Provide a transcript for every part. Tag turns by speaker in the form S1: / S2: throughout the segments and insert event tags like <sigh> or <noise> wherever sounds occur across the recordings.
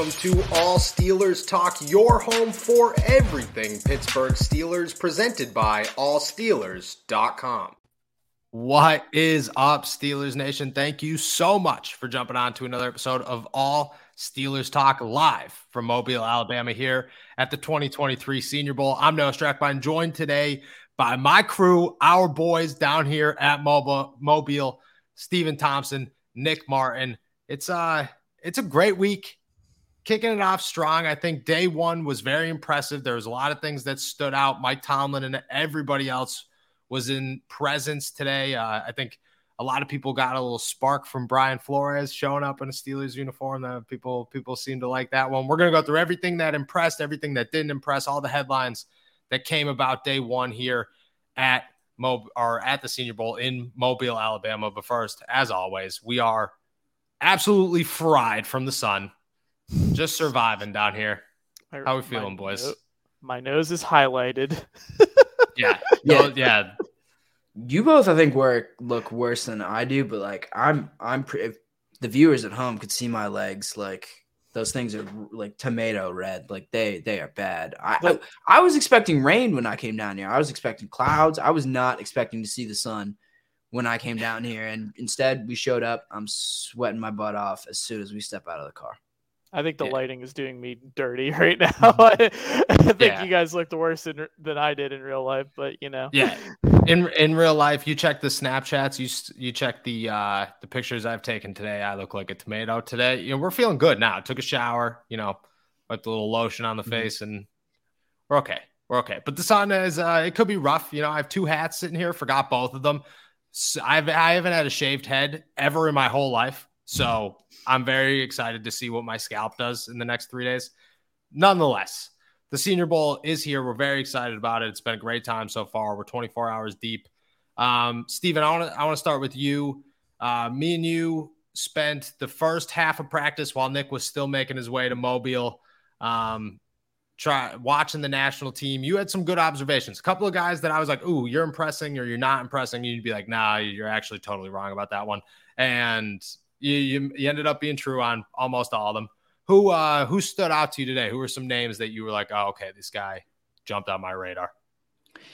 S1: welcome to All Steelers Talk, your home for everything Pittsburgh Steelers, presented by AllSteelers.com. What is up, Steelers Nation? Thank you so much for jumping on to another episode of All Steelers Talk live from Mobile, Alabama, here at the 2023 Senior Bowl. I'm Noah Strackbein, joined today by my crew, our boys down here at Mobile, Mobile Stephen Thompson, Nick Martin. It's uh it's a great week. Kicking it off strong. I think day one was very impressive. There was a lot of things that stood out. Mike Tomlin and everybody else was in presence today. Uh, I think a lot of people got a little spark from Brian Flores showing up in a Steelers uniform. That people people seem to like that one. We're gonna go through everything that impressed, everything that didn't impress, all the headlines that came about day one here at Mo or at the Senior Bowl in Mobile, Alabama. But first, as always, we are absolutely fried from the sun. Just surviving down here. How we feeling,
S2: my
S1: boys?
S2: No- my nose is highlighted. <laughs>
S1: Yeah,
S3: Yeah.
S1: no, yeah.
S3: You both, I think, work look worse than I do, but like I'm, I'm. Pre- if the viewers at home could see my legs, like those things are like tomato red, like they they are bad. I, I I was expecting rain when I came down here. I was expecting clouds. I was not expecting to see the sun when I came down here, and instead we showed up. I'm sweating my butt off as soon as we step out of the car.
S2: I think the
S1: Yeah.
S2: lighting is doing me dirty <laughs> <laughs> right now. I, <laughs> I think
S1: Yeah.
S2: you guys looked worse in, than I did in real life, but you know.
S1: Yeah. In in real life, you check the Snapchats, you you check the uh the pictures I've taken today. I look like a tomato today. You know, we're feeling good now. Took a shower, you know, wiped a little lotion on the
S3: Mhm.
S1: face, and we're okay. We're okay. But the sun is uh it could be rough. You know, I have two hats sitting here, forgot both of them. So I've I haven't had a shaved head ever in my whole life. So I'm very excited to see what my scalp does in the next three days. Nonetheless, the Senior Bowl is here. We're very excited about it. It's been a great time so far. We're 24 hours deep. Um, Steven, I want to I start with you. Uh, me and you spent the first half of practice while Nick was still making his way to Mobile. Um, try watching the national team. You had some good observations. A couple of guys that I was like, "Ooh, you're impressing," or "You're not impressing." You'd be like, "Nah, you're actually totally wrong about that one." And you you, you ended up being true on almost all of them. Who uh who stood out to you today? Who were some names that you were like, "Oh, okay, this guy jumped on my radar."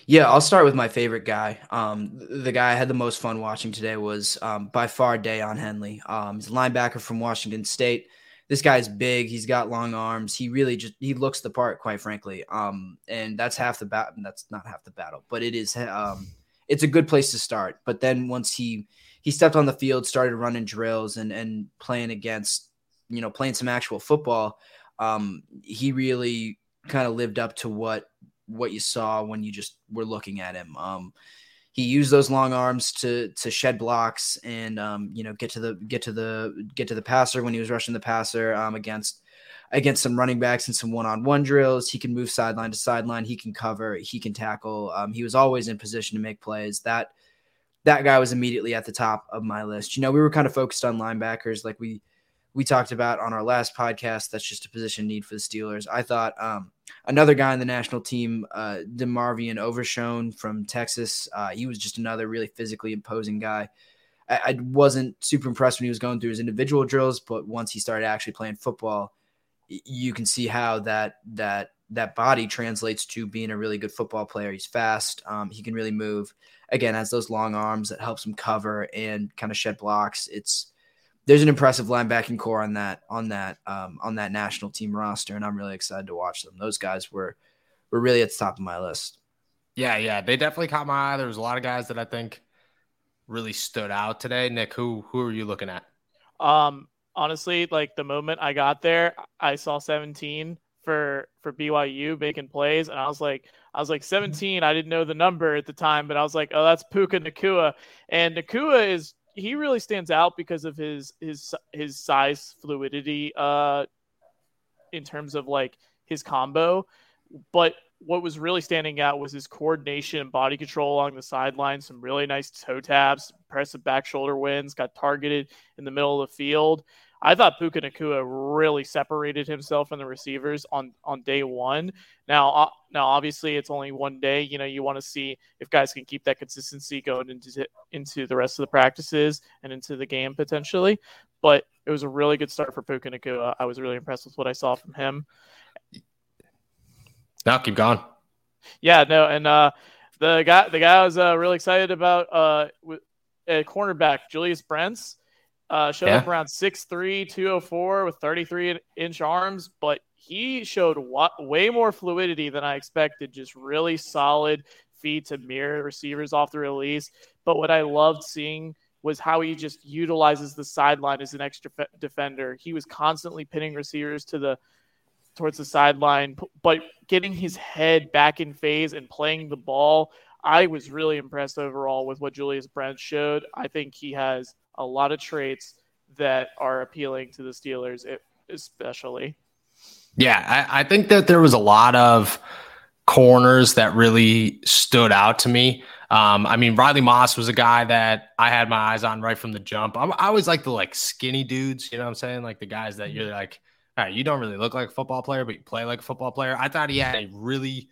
S3: Yeah, I'll start with my favorite guy. Um, the guy I had the most fun watching today was um, by far Daiyan Henley. Um, he's a linebacker from Washington State. This guy's big. He's got long arms. He really just he looks the part, quite frankly. Um, and that's half the battle. That's not half the battle, but it is. Um, it's a good place to start. But then once he he stepped on the field, started running drills and and playing against, you know, playing some actual football. Um, he really kind of lived up to what what you saw when you just were looking at him. Um, he used those long arms to to shed blocks and um, you know get to the get to the get to the passer when he was rushing the passer um, against against some running backs and some one on one drills. He can move sideline to sideline. He can cover. He can tackle. Um, he was always in position to make plays. That that guy was immediately at the top of my list. You know, we were kind of focused on linebackers, like we we talked about on our last podcast. That's just a position need for the Steelers. I thought um, another guy in the national team, uh, DeMarvion Overshown from Texas. Uh, he was just another really physically imposing guy. I, I wasn't super impressed when he was going through his individual drills, but once he started actually playing football, you can see how that that that body translates to being a really good football player. He's fast. Um, he can really move. Again, has those long arms that helps him cover and kind of shed blocks. It's there's an impressive linebacking core on that on that um, on that national team roster, and I'm really excited to watch them. Those guys were were really at the top of my list.
S1: Yeah, yeah, they definitely caught my eye. There was a lot of guys that I think really stood out today. Nick, who who are you looking at?
S2: Um, honestly, like the moment I got there, I saw 17 for for BYU making plays, and I was like, I was like 17. I didn't know the number at the time, but I was like, oh, that's Puka Nacua, and Nacua is he really stands out because of his his his size fluidity, uh, in terms of like his combo, but what was really standing out was his coordination and body control along the sideline. Some really nice toe taps, impressive back shoulder wins, got targeted in the middle of the field. I thought Puka Nacua really separated himself from the receivers on on day one. Now, uh, now obviously it's only one day. You know, you want to see if guys can keep that consistency going into into the rest of the practices and into the game potentially. But it was a really good start for Puka Nacua. I was really impressed with what I saw from him.
S1: Now keep going.
S2: Yeah, no, and uh, the guy the guy I was uh, really excited about uh, a cornerback Julius Brents. Uh, showed yeah. up around 6'3", 204 with 33 inch arms, but he showed way more fluidity than I expected. Just really solid feet to mirror receivers off the release. But what I loved seeing was how he just utilizes the sideline as an extra defender. He was constantly pinning receivers to the towards the sideline, but getting his head back in phase and playing the ball. I was really impressed overall with what Julius Brent showed. I think he has a lot of traits that are appealing to the Steelers, especially.
S1: Yeah, I, I think that there was a lot of corners that really stood out to me. Um, I mean, Riley Moss was a guy that I had my eyes on right from the jump. I, I always like the like skinny dudes, you know what I'm saying? Like the guys that you're like, all right, you don't really look like a football player, but you play like a football player. I thought he had a really,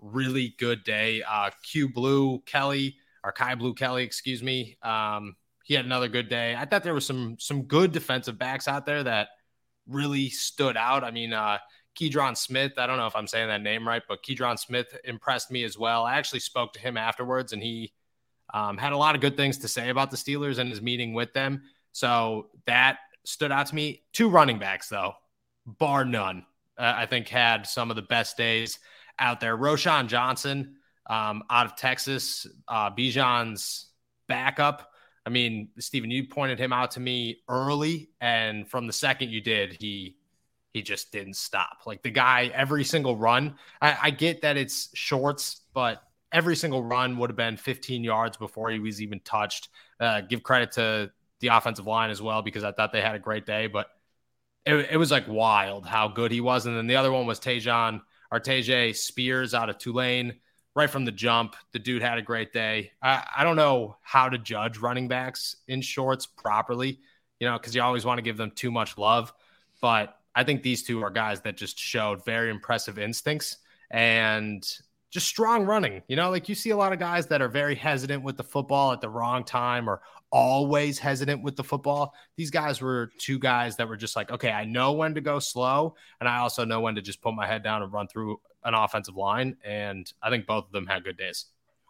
S1: really good day. Uh, Kyu Blu Kelly or Kai Blu Kelly, excuse me. Um, he had another good day. I thought there was some some good defensive backs out there that really stood out. I mean, uh, Keidron Smith, I don't know if I'm saying that name right, but Keidron Smith impressed me as well. I actually spoke to him afterwards, and he um, had a lot of good things to say about the Steelers and his meeting with them. So that stood out to me. Two running backs, though, bar none, uh, I think had some of the best days out there. Roschon Johnson um, out of Texas, uh, Bijan's backup I mean, Stephen, you pointed him out to me early, and from the second you did, he he just didn't stop. Like the guy, every single run. I, I get that it's shorts, but every single run would have been 15 yards before he was even touched. Uh, give credit to the offensive line as well because I thought they had a great day, but it, it was like wild how good he was. And then the other one was Tejan Arteje Spears out of Tulane right from the jump. The dude had a great day. I, I don't know how to judge running backs in shorts properly, you know, because you always want to give them too much love. But I think these two are guys that just showed very impressive instincts and just strong running. You know, like you see a lot of guys that are very hesitant with the football at the wrong time or always hesitant with the football. These guys were two guys that were just like, okay, I know when to go slow, and I also know when to just put my head down and run through an offensive line, and I think both of them had good days.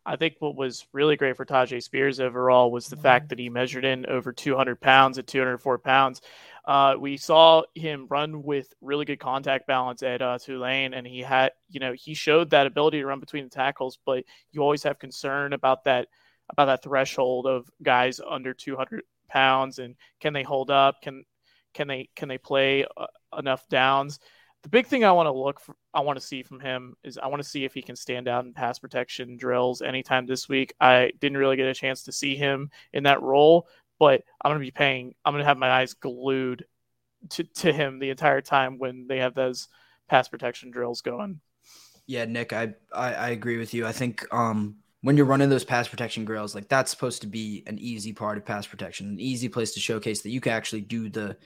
S2: I think what was really great for Tyjae Spears overall was the fact that he measured in over 200 pounds at 204 pounds. Uh, we saw him run with really good contact balance at uh, Tulane, and he had, you know, he showed that ability to run between the tackles. But you always have concern about that, about that threshold of guys under 200 pounds, and can they hold up? Can can they can they play uh, enough downs? The big thing I want to look for, I want to see from him is I want to see if he can stand out in pass protection drills anytime this week. I didn't really get a chance to see him in that role, but I'm going to be paying, I'm going to have my eyes glued to, to him the entire time when they have those pass protection drills going.
S3: Yeah, Nick, I, I, I agree with you. I think um, when you're running those pass protection drills, like that's supposed to be an easy part of pass protection, an easy place to showcase that you can actually do the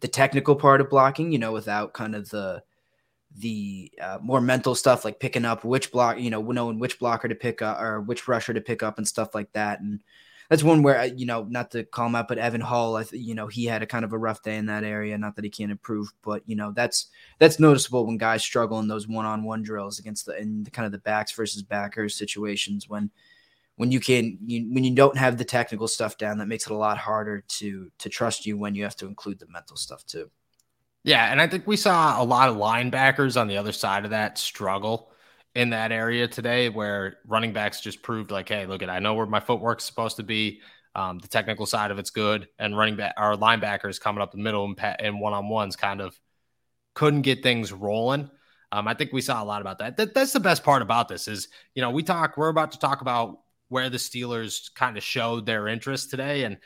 S3: the technical part of blocking, you know, without kind of the the uh, more mental stuff like picking up which block, you know, knowing which blocker to pick up or which rusher to pick up and stuff like that. And that's one where you know, not to call him out, but Evan th- you know, he had a kind of a rough day in that area. Not that he can't improve, but you know, that's that's noticeable when guys struggle in those one-on-one drills against the in the kind of the backs versus backers situations when when you can you, when you don't have the technical stuff down that makes it a lot harder to to trust you when you have to include the mental stuff too
S1: yeah and i think we saw a lot of linebackers on the other side of that struggle in that area today where running backs just proved like hey look at i know where my footwork's supposed to be um, the technical side of it's good and running back our linebackers coming up the middle and, and one-on-ones kind of couldn't get things rolling um, I think we saw a lot about that. that. That's the best part about this is, you know, we talk, we're about to talk about where the Steelers kind of showed their interest today. And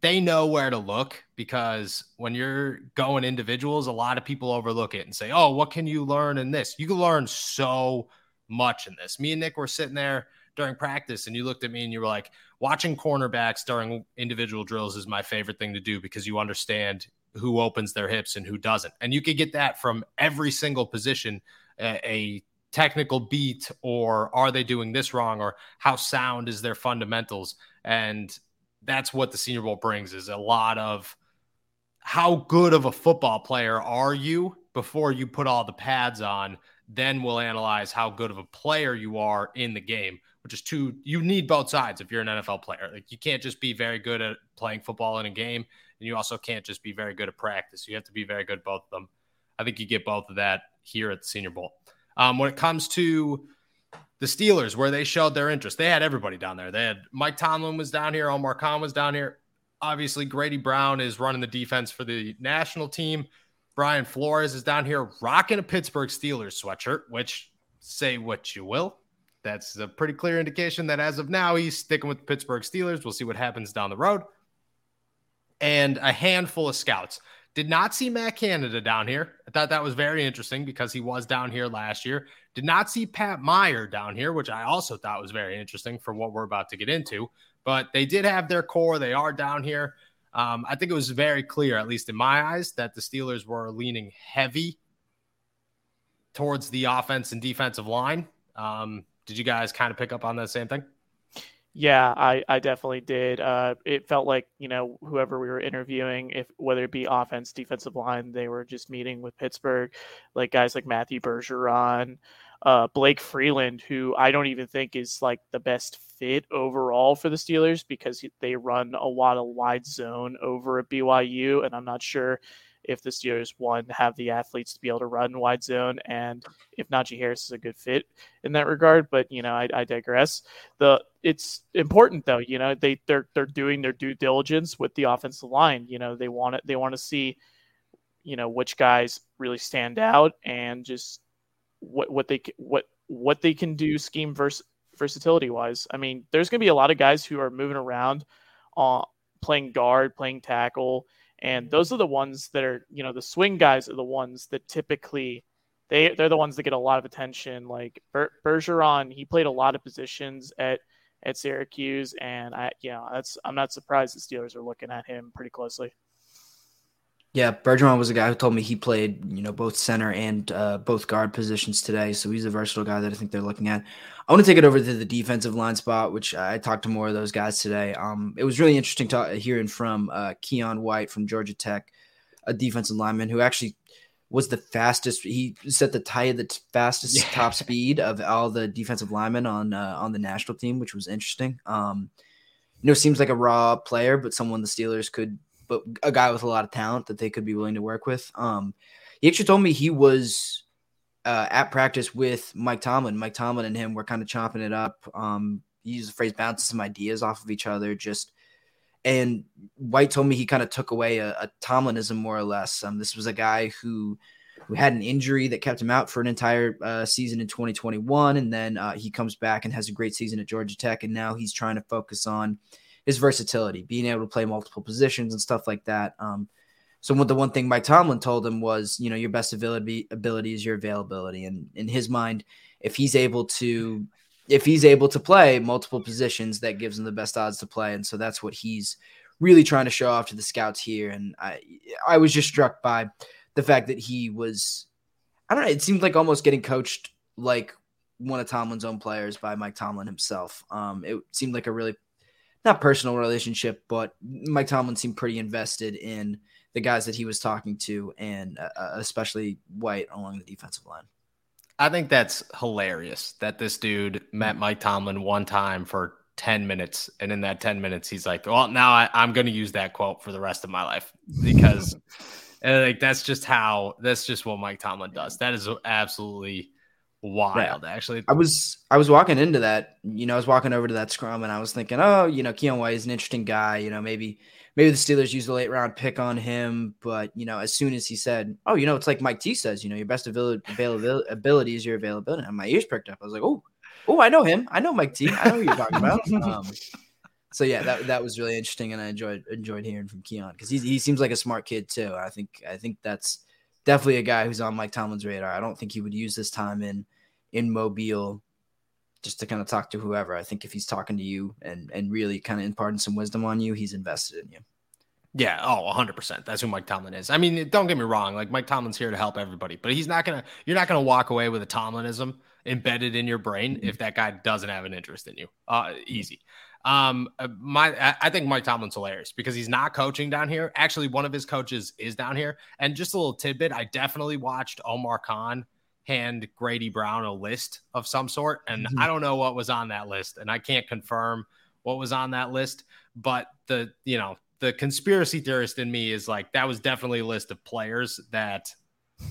S1: they know where to look because when you're going individuals, a lot of people overlook it and say, Oh, what can you learn in this? You can learn so much in this. Me and Nick were sitting there during practice, and you looked at me and you were like, Watching cornerbacks during individual drills is my favorite thing to do because you understand who opens their hips and who doesn't. And you could get that from every single position. A, a technical beat or are they doing this wrong or how sound is their fundamentals and that's what the senior bowl brings is a lot of how good of a football player are you before you put all the pads on. Then we'll analyze how good of a player you are in the game, which is two. You need both sides if you're an NFL player. Like you can't just be very good at playing football in a game, and you also can't just be very good at practice. You have to be very good both of them. I think you get both of that here at the Senior Bowl. Um, when it comes to the Steelers, where they showed their interest, they had everybody down there. They had Mike Tomlin was down here, Omar Khan was down here. Obviously, Grady Brown is running the defense for the national team. Brian Flores is down here rocking a Pittsburgh Steelers sweatshirt, which say what you will. That's a pretty clear indication that as of now, he's sticking with the Pittsburgh Steelers. We'll see what happens down the road. And a handful of scouts. Did not see Matt Canada down here. I thought that was very interesting because he was down here last year. Did not see Pat Meyer down here, which I also thought was very interesting for what we're about to get into. But they did have their core. They are down here. Um, I think it was very clear, at least in my eyes, that the Steelers were leaning heavy towards the offense and defensive line. Um, did you guys kind of pick up on that same thing?
S2: Yeah, I, I definitely did. Uh, it felt like you know whoever we were interviewing, if whether it be offense, defensive line, they were just meeting with Pittsburgh, like guys like Matthew Bergeron, uh, Blake Freeland, who I don't even think is like the best fit overall for the Steelers because they run a lot of wide zone over at BYU, and I'm not sure if the Steelers one have the athletes to be able to run wide zone, and if Najee Harris is a good fit in that regard. But you know, I, I digress. The it's important though. You know, they they're they're doing their due diligence with the offensive line. You know, they want it. They want to see, you know, which guys really stand out and just what what they what what they can do scheme vers- versatility wise. I mean, there's going to be a lot of guys who are moving around, uh, playing guard, playing tackle and those are the ones that are you know the swing guys are the ones that typically they they're the ones that get a lot of attention like Ber- Bergeron he played a lot of positions at at Syracuse and I yeah that's I'm not surprised the Steelers are looking at him pretty closely.
S3: Yeah, Bergeron was a guy who told me he played, you know, both center and uh, both guard positions today. So he's a versatile guy that I think they're looking at. I want to take it over to the defensive line spot, which I talked to more of those guys today. Um, it was really interesting to, hearing from uh, Keion White from Georgia Tech, a defensive lineman who actually was the fastest. He set the tie of the fastest yeah. top <laughs> speed of all the defensive linemen on uh, on the national team, which was interesting. Um, you know, seems like a raw player, but someone the Steelers could but a guy with a lot of talent that they could be willing to work with. Um, he actually told me he was uh, at practice with Mike Tomlin. Mike Tomlin and him were kind of chopping it up. Um, he used the phrase bouncing some ideas off of each other. Just and White told me he kind of took away a, a Tomlinism more or less. Um, this was a guy who who had an injury that kept him out for an entire uh, season in 2021, and then uh, he comes back and has a great season at Georgia Tech, and now he's trying to focus on his versatility, being able to play multiple positions and stuff like that. Um, so the one thing Mike Tomlin told him was, you know, your best ability ability is your availability, and in his mind, if he's able to if he's able to play multiple positions, that gives him the best odds to play, and so that's what he's really trying to show off to the scouts here. And I I was just struck by the fact that he was, I don't know, it seemed like almost getting coached like one of Tomlin's own players by Mike Tomlin himself. Um, it seemed like a really not personal relationship, but Mike Tomlin seemed pretty invested in the guys that he was talking to, and uh, uh, especially White along the defensive line.
S1: I think that's hilarious that this dude met Mike Tomlin one time for 10 minutes. And in that 10 minutes, he's like, well, now I, am going to use that quote for the rest of my life because <laughs> like that's just how that's just what Mike Tomlin does. That is absolutely wild. Yeah. Actually,
S3: I was I was walking into that. You know, I was walking over to that scrum, and I was thinking, oh, you know, Keion White is an interesting guy. You know, maybe maybe the Steelers use a late round pick on him, but you know, as soon as he said, oh, you know, it's like Mike T says, you know, your best availability is your availability, and my ears pricked up. I was like, oh, oh, I know him. I know Mike T. I know who you're talking about. <laughs> Um, so yeah, that that was really interesting, and I enjoyed enjoyed hearing from Keion because he he seems like a smart kid too. I think I think that's definitely a guy who's on Mike Tomlin's radar. I don't think he would use this time in in Mobile just to kind of talk to whoever. I think if he's talking to you and and really kind of imparting some wisdom on you, he's invested in you.
S1: Yeah, oh, 100%. That's who Mike Tomlin is. I mean, don't get me wrong, like Mike Tomlin's here to help everybody, but he's not going to you're not going to walk away with a Tomlinism embedded in your brain if that guy doesn't have an interest in you. Uh easy. Um, uh, my I think Mike Tomlin's hilarious because he's not coaching down here. Actually, one of his coaches is down here. And just a little tidbit, I definitely watched Omar Khan hand Grady Brown a list of some sort, and mm-hmm. I don't know what was on that list, and I can't confirm what was on that list. But the you know the conspiracy theorist in me is like that was definitely a list of players that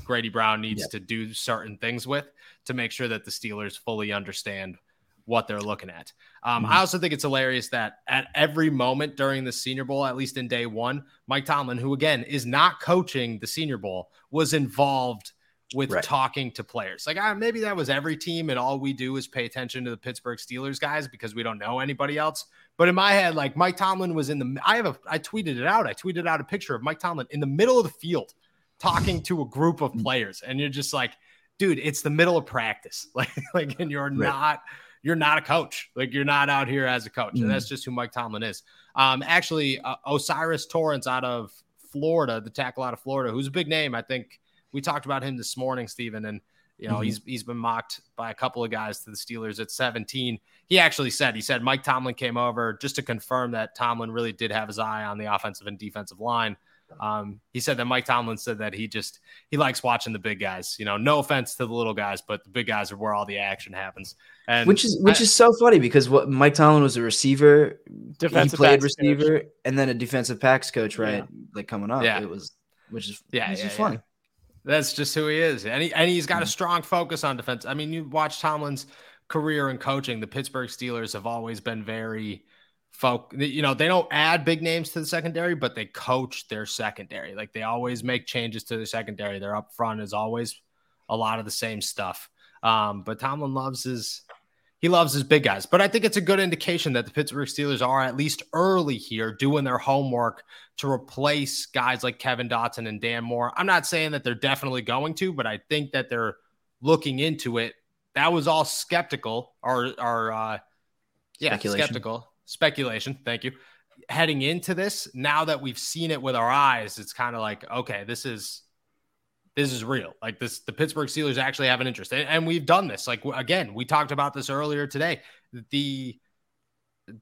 S1: Grady Brown needs yep. to do certain things with to make sure that the Steelers fully understand what they're looking at. Um, mm-hmm. I also think it's hilarious that at every moment during the Senior Bowl, at least in day one, Mike Tomlin, who again is not coaching the Senior Bowl, was involved with right. talking to players. Like maybe that was every team, and all we do is pay attention to the Pittsburgh Steelers guys because we don't know anybody else. But in my head, like Mike Tomlin was in the. I have a. I tweeted it out. I tweeted out a picture of Mike Tomlin in the middle of the field talking to a group of players, and you're just like, dude, it's the middle of practice, <laughs> like, like, and you're right. not you're not a coach. Like you're not out here as a coach. Mm-hmm. And that's just who Mike Tomlin is. Um, actually, uh, O'Cyrus Torrence out of Florida, the tackle out of Florida, who's a big name. I think we talked about him this morning, Stephen, and you know mm-hmm. he's he's been mocked by a couple of guys to the Steelers at 17. He actually said he said Mike Tomlin came over just to confirm that Tomlin really did have his eye on the offensive and defensive line. Um, he said that Mike Tomlin said that he just he likes watching the big guys. You know, no offense to the little guys, but the big guys are where all the action happens. And
S3: which is which I, is so funny because what Mike Tomlin was a receiver, defensive he played receiver, coach. and then a defensive packs coach, right? Yeah. Like coming up, yeah. it was which is yeah, which yeah, is funny.
S1: That's just who he is, and he and he's got a strong focus on defense. I mean, you watch Tomlin's career in coaching. The Pittsburgh Steelers have always been very folk you know they don't add big names to the secondary but they coach their secondary. Like they always make changes to the secondary. They're up front is always a lot of the same stuff. Um, but tomlin loves his he loves his big guys. But i think it's a good indication that the pittsburgh steelers are at least early here doing their homework to replace guys like kevin dotson and dan moore. I'm not saying that they're definitely going to but i think that they're looking into it. That was all skeptical or or uh yeah skeptical speculation. Thank you. Heading into this, now that we've seen it with our eyes, it's kind of like, okay, this is this is real. Like this, the Pittsburgh Steelers actually have an interest, and, and we've done this. Like again, we talked about this earlier today. The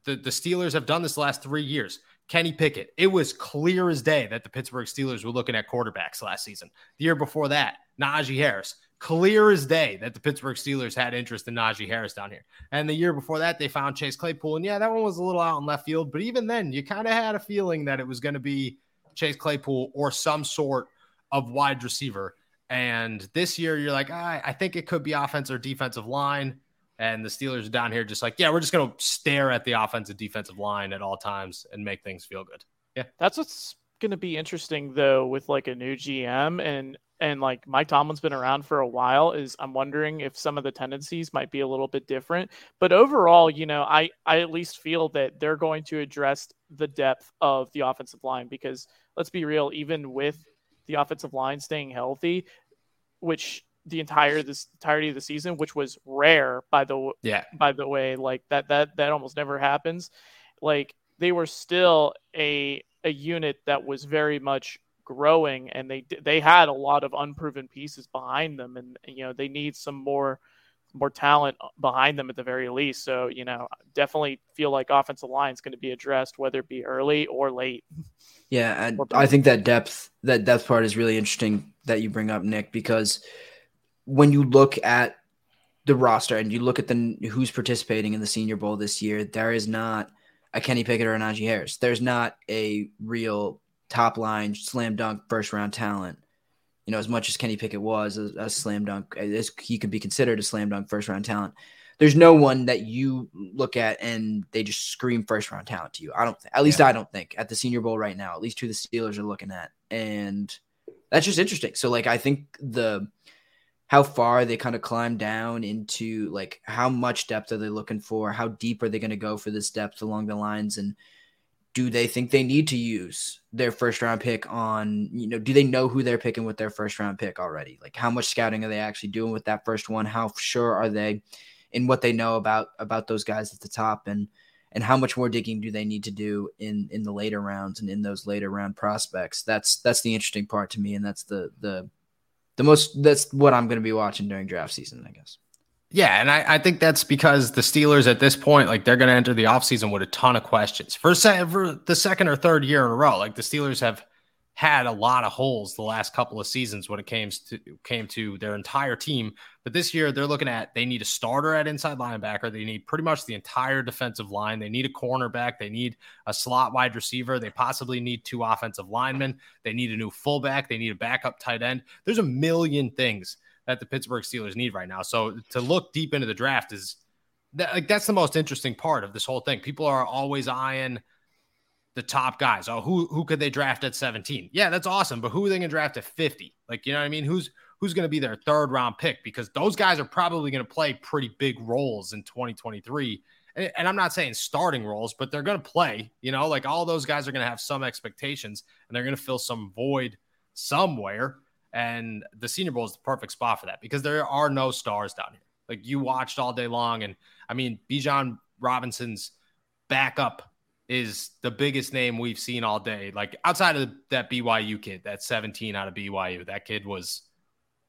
S1: the the Steelers have done this last three years. Kenny Pickett. It was clear as day that the Pittsburgh Steelers were looking at quarterbacks last season. The year before that, Najee Harris clear as day that the Pittsburgh Steelers had interest in Najee Harris down here. And the year before that, they found Chase Claypool. And yeah, that one was a little out in left field. But even then, you kind of had a feeling that it was going to be Chase Claypool or some sort of wide receiver. And this year, you're like, I think it could be offensive or defensive line. And the Steelers are down here just like, yeah, we're just going to stare at the offensive defensive line at all times and make things feel good. Yeah.
S2: That's what's going to be interesting, though, with like a new GM. And and like Mike Tomlin's been around for a while is I'm wondering if some of the tendencies might be a little bit different. But overall, you know, I I at least feel that they're going to address the depth of the offensive line because let's be real, even with the offensive line staying healthy, which the entire this entirety of the season, which was rare by the yeah by the way, like that that that almost never happens. Like they were still a a unit that was very much growing and they they had a lot of unproven pieces behind them and you know they need some more more talent uh, behind them at the very least. So you know definitely feel like offensive line is going to be addressed whether it be early or late. <laughs>
S3: Yeah and i think that depth that depth part is really interesting that you bring up nick because when you look at the roster and you look at the who's participating in the senior bowl this year there is not a kenny pickett or a najee harris there's not a real top line slam dunk first round talent. You know, as much as Kenny Pickett was a, a slam dunk, as he could be considered a slam dunk first round talent. There's no one that you look at and they just scream first round talent to you. I don't. Th- at least yeah. I don't think at the Senior Bowl right now. At least who the Steelers are looking at, and that's just interesting. So like, I think the how far they kind of climb down into like how much depth are they looking for? How deep are they going to go for this depth along the lines? And do they think they need to use their first round pick on you know do they know who they're picking with their first round pick already? Like how much scouting are they actually doing with that first one? How sure are they in what they know about about those guys at the top? And and how much more digging do they need to do in in the later rounds and in those later round prospects? That's that's the interesting part to me and that's the the the most that's what i'm going to be watching during draft season i guess
S1: Yeah, and I, I, think that's because the Steelers at this point, like they're going to enter the offseason with a ton of questions for, the second or third year in a row. Like the Steelers have had a lot of holes the last couple of seasons when it came to came to their entire team. But this year they're looking at they need a starter at inside linebacker. They need pretty much the entire defensive line. They need a cornerback. They need a slot wide receiver. They possibly need two offensive linemen. They need a new fullback. They need a backup tight end. There's a million things that the Pittsburgh Steelers need right now. So to look deep into the draft is that, like that's the most interesting part of this whole thing. People are always eyeing the top guys. Oh, who who could they draft at 17? Yeah, that's awesome. But who are they gonna draft at 50? Like, you know what I mean? Who's who's gonna be their third round pick? Because those guys are probably gonna play pretty big roles in 2023. And, and I'm not saying starting roles, but they're gonna play, you know, like all those guys are gonna have some expectations and they're gonna fill some void somewhere. And the Senior Bowl is the perfect spot for that because there are no stars down here. Like you watched all day long. And I mean, Bijan Robinson's backup is the biggest name we've seen all day. Like outside of that BYU kid, that 17 out of BYU, that kid was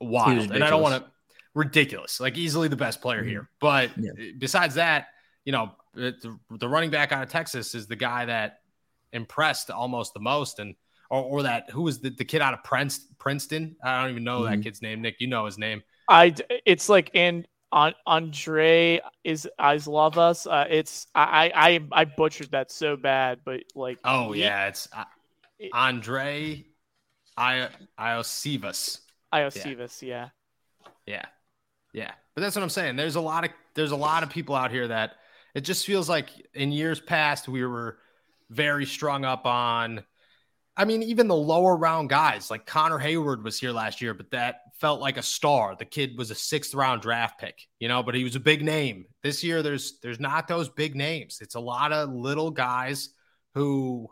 S1: wild. Was and I don't want to ridiculous, like easily the best player mm-hmm. here. But yeah. besides that, you know, the, the running back out of Texas is the guy that impressed almost the most. And or, or that who was the, the kid out of Prince, Princeton? I don't even know mm-hmm. that kid's name. Nick, you know his name.
S2: I it's like and on Andre is Islavas. Uh, it's I I I butchered that so bad, but like
S1: oh yeah, it's uh, Andre I Iosivas.
S2: Iosivas, yeah.
S1: yeah. Yeah. Yeah. But that's what I'm saying. There's a lot of there's a lot of people out here that it just feels like in years past we were very strung up on I mean, even the lower round guys like Connor Heyward was here last year, but that felt like a star. The kid was a sixth round draft pick, you know, but he was a big name. This year, there's there's not those big names. It's a lot of little guys who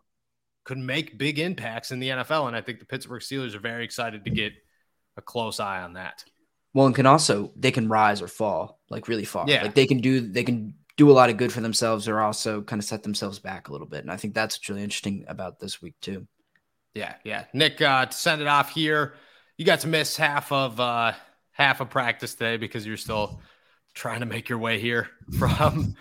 S1: could make big impacts in the NFL, and I think the Pittsburgh Steelers are very excited to get a close eye on that.
S3: Well, and can also they can rise or fall like really far. Yeah, like they can do they can do a lot of good for themselves, or also kind of set themselves back a little bit. And I think that's what's really interesting about this week too.
S1: Yeah, yeah. Nick, uh, to send it off here, you got to miss half of uh, half of practice today because you're still trying to make your way here <laughs> from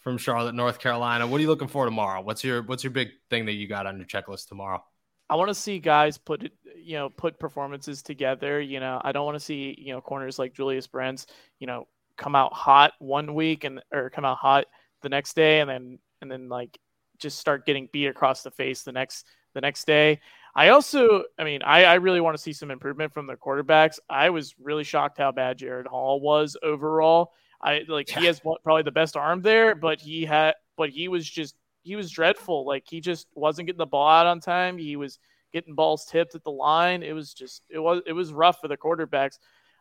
S1: from Charlotte, North Carolina. What are you looking for tomorrow? What's your what's your big thing that you got on your checklist tomorrow?
S2: I want to see guys put you know put performances together. You know, I don't want to see you know corners like Julius Brents, you know, come out hot one week and or come out hot the next day and then and then like just start getting beat across the face the next the next day. I also, I mean, I, I really want to see some improvement from the quarterbacks. I was really shocked how bad Jaren Hall was overall. I like yeah. he has probably the best arm there, but he had, but he was just he was dreadful. Like he just wasn't getting the ball out on time. He was getting balls tipped at the line. It was just it was it was rough for the quarterbacks.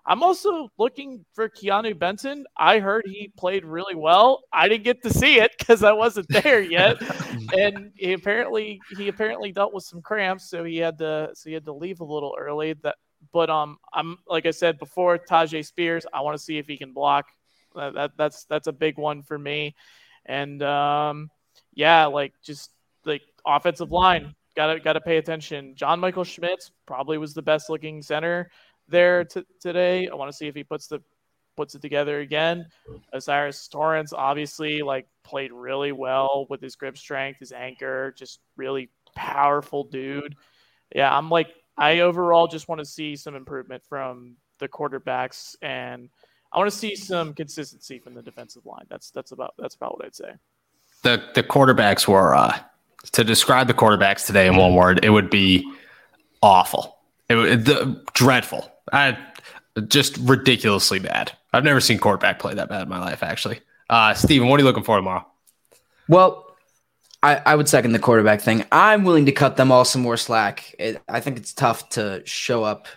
S2: I'm also looking for Keeanu Benton. I heard he played really well. I didn't get to see it because I wasn't there yet, <laughs> and he apparently he apparently dealt with some cramps, so he had to so he had to leave a little early. That, but um, I'm like I said before, Tyjae Spears. I want to see if he can block. That, that that's that's a big one for me, and um, yeah, like just like offensive line. Gotta gotta pay attention. John Michael Schmitz probably was the best looking center there t- today. I want to see if he puts the puts it together again. O'Cyrus Torrence obviously like played really well with his grip strength, his anchor, just really powerful dude. Yeah, I'm like I overall just want to see some improvement from the quarterbacks and I want to see some consistency from the defensive line. That's that's about that's about what I'd say.
S1: The the quarterbacks were uh to describe the quarterbacks today in one word, it would be awful. It, the, dreadful. I just ridiculously bad. I've never seen quarterback play that bad in my life, actually. Uh, Steven, what are you looking for tomorrow?
S3: Well, I, I would second the quarterback thing. I'm willing to cut them all some more slack. It, I think it's tough to show up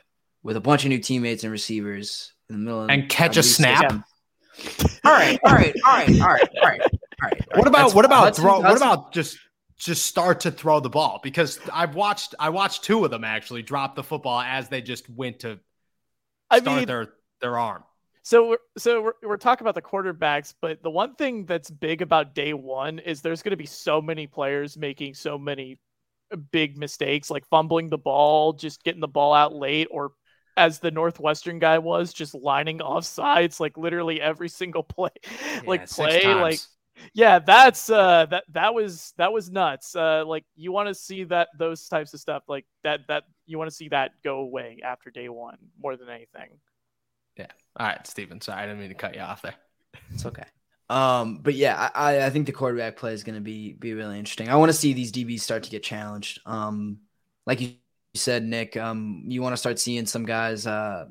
S3: with a bunch of new teammates and receivers in the middle of
S1: and catch a snap.
S3: all right, all right, all right, all right, all right, all right.
S1: What about what about throw? What about just just start to throw the ball? Because I've watched I watched two of them actually drop the football as they just went to I mean, their their arm.
S2: So we're, so we're, we're talking about the quarterbacks, but the one thing that's big about day one is there's going to be so many players making so many big mistakes, like fumbling the ball, just getting the ball out late, or as the Northwestern guy was, just lining off sides like literally every single <laughs> play, like
S1: Yeah, six
S2: play,
S1: times.
S2: like yeah, that's uh that that was that was nuts. Uh like you want to see that those types of stuff like that that you want to see that go away after day 1 more than anything. Yeah.
S1: All right, Steven. Sorry, I didn't mean to cut you off there.
S3: It's okay. Um, but yeah, I, I think the quarterback play is going to be be really interesting. I want to see these DBs start to get challenged. Um, like you said, Nick, um, you want to start seeing some guys uh,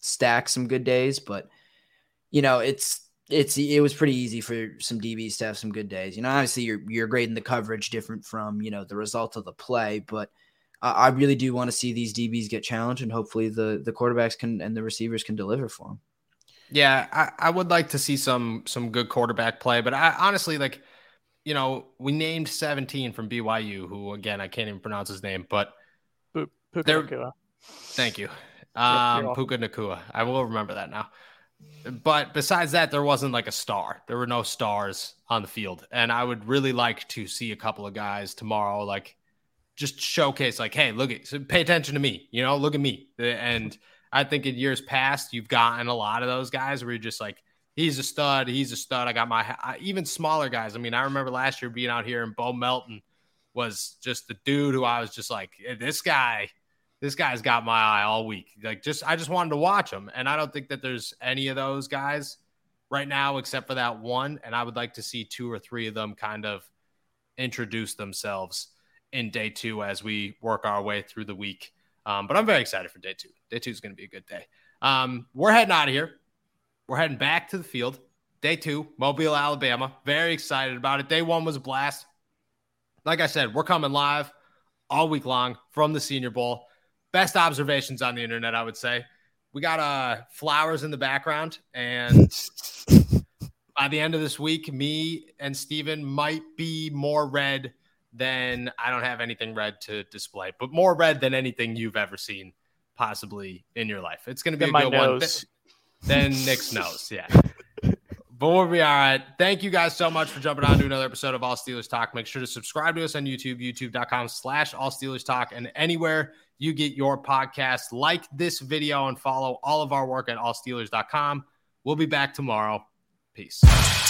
S3: stack some good days, but you know, it's it's it was pretty easy for some DBs to have some good days. You know, obviously you're you're grading the coverage different from you know the result of the play, but uh, I really do want to see these DBs get challenged, and hopefully the the quarterbacks can and the receivers can deliver for them.
S1: Yeah, I, I would like to see some some good quarterback play, but I honestly like, you know, we named 17 from BYU, who again I can't even pronounce his name, but
S2: Puka
S1: There-
S2: Nacua.
S1: thank you,
S2: you're
S1: um,
S2: welcome.
S1: Puka Nacua. I will remember that now. But besides that, there wasn't like a star. There were no stars on the field, and I would really like to see a couple of guys tomorrow, like just showcase, like, hey, look at, so pay attention to me, you know, look at me, and. I think in years past, you've gotten a lot of those guys where you're just like, he's a stud, he's a stud. I got my I, even smaller guys. I mean, I remember last year being out here and Bo Melton was just the dude who I was just like, "Eh, this guy, this guy's got my eye all week. Like, just I just wanted to watch him, and I don't think that there's any of those guys right now except for that one. And I would like to see two or three of them kind of introduce themselves in day two as we work our way through the week. Um, but I'm very excited for day two. Day two is going to be a good day. Um, we're heading out of here. We're heading back to the field. Day two, Mobile, Alabama. Very excited about it. Day one was a blast. Like I said, we're coming live all week long from the Senior Bowl. Best observations on the internet, I would say. We got uh, flowers in the background, and <laughs> by the end of this week, me and Steven might be more red than I don't have anything red to display, but more red than anything you've ever seen possibly in your life. It's going to be
S2: In
S1: a
S2: my
S1: good one.
S2: nose.
S1: Then Nick's <laughs> nose, yeah. But we'll be all right. Thank you guys so much for jumping on to another episode of All Steelers Talk. Make sure to subscribe to us on YouTube, youtube.com slash All Steelers Talk, and anywhere you get your podcast. Like this video and follow all of our work at allsteelers.com. We'll be back tomorrow. Peace.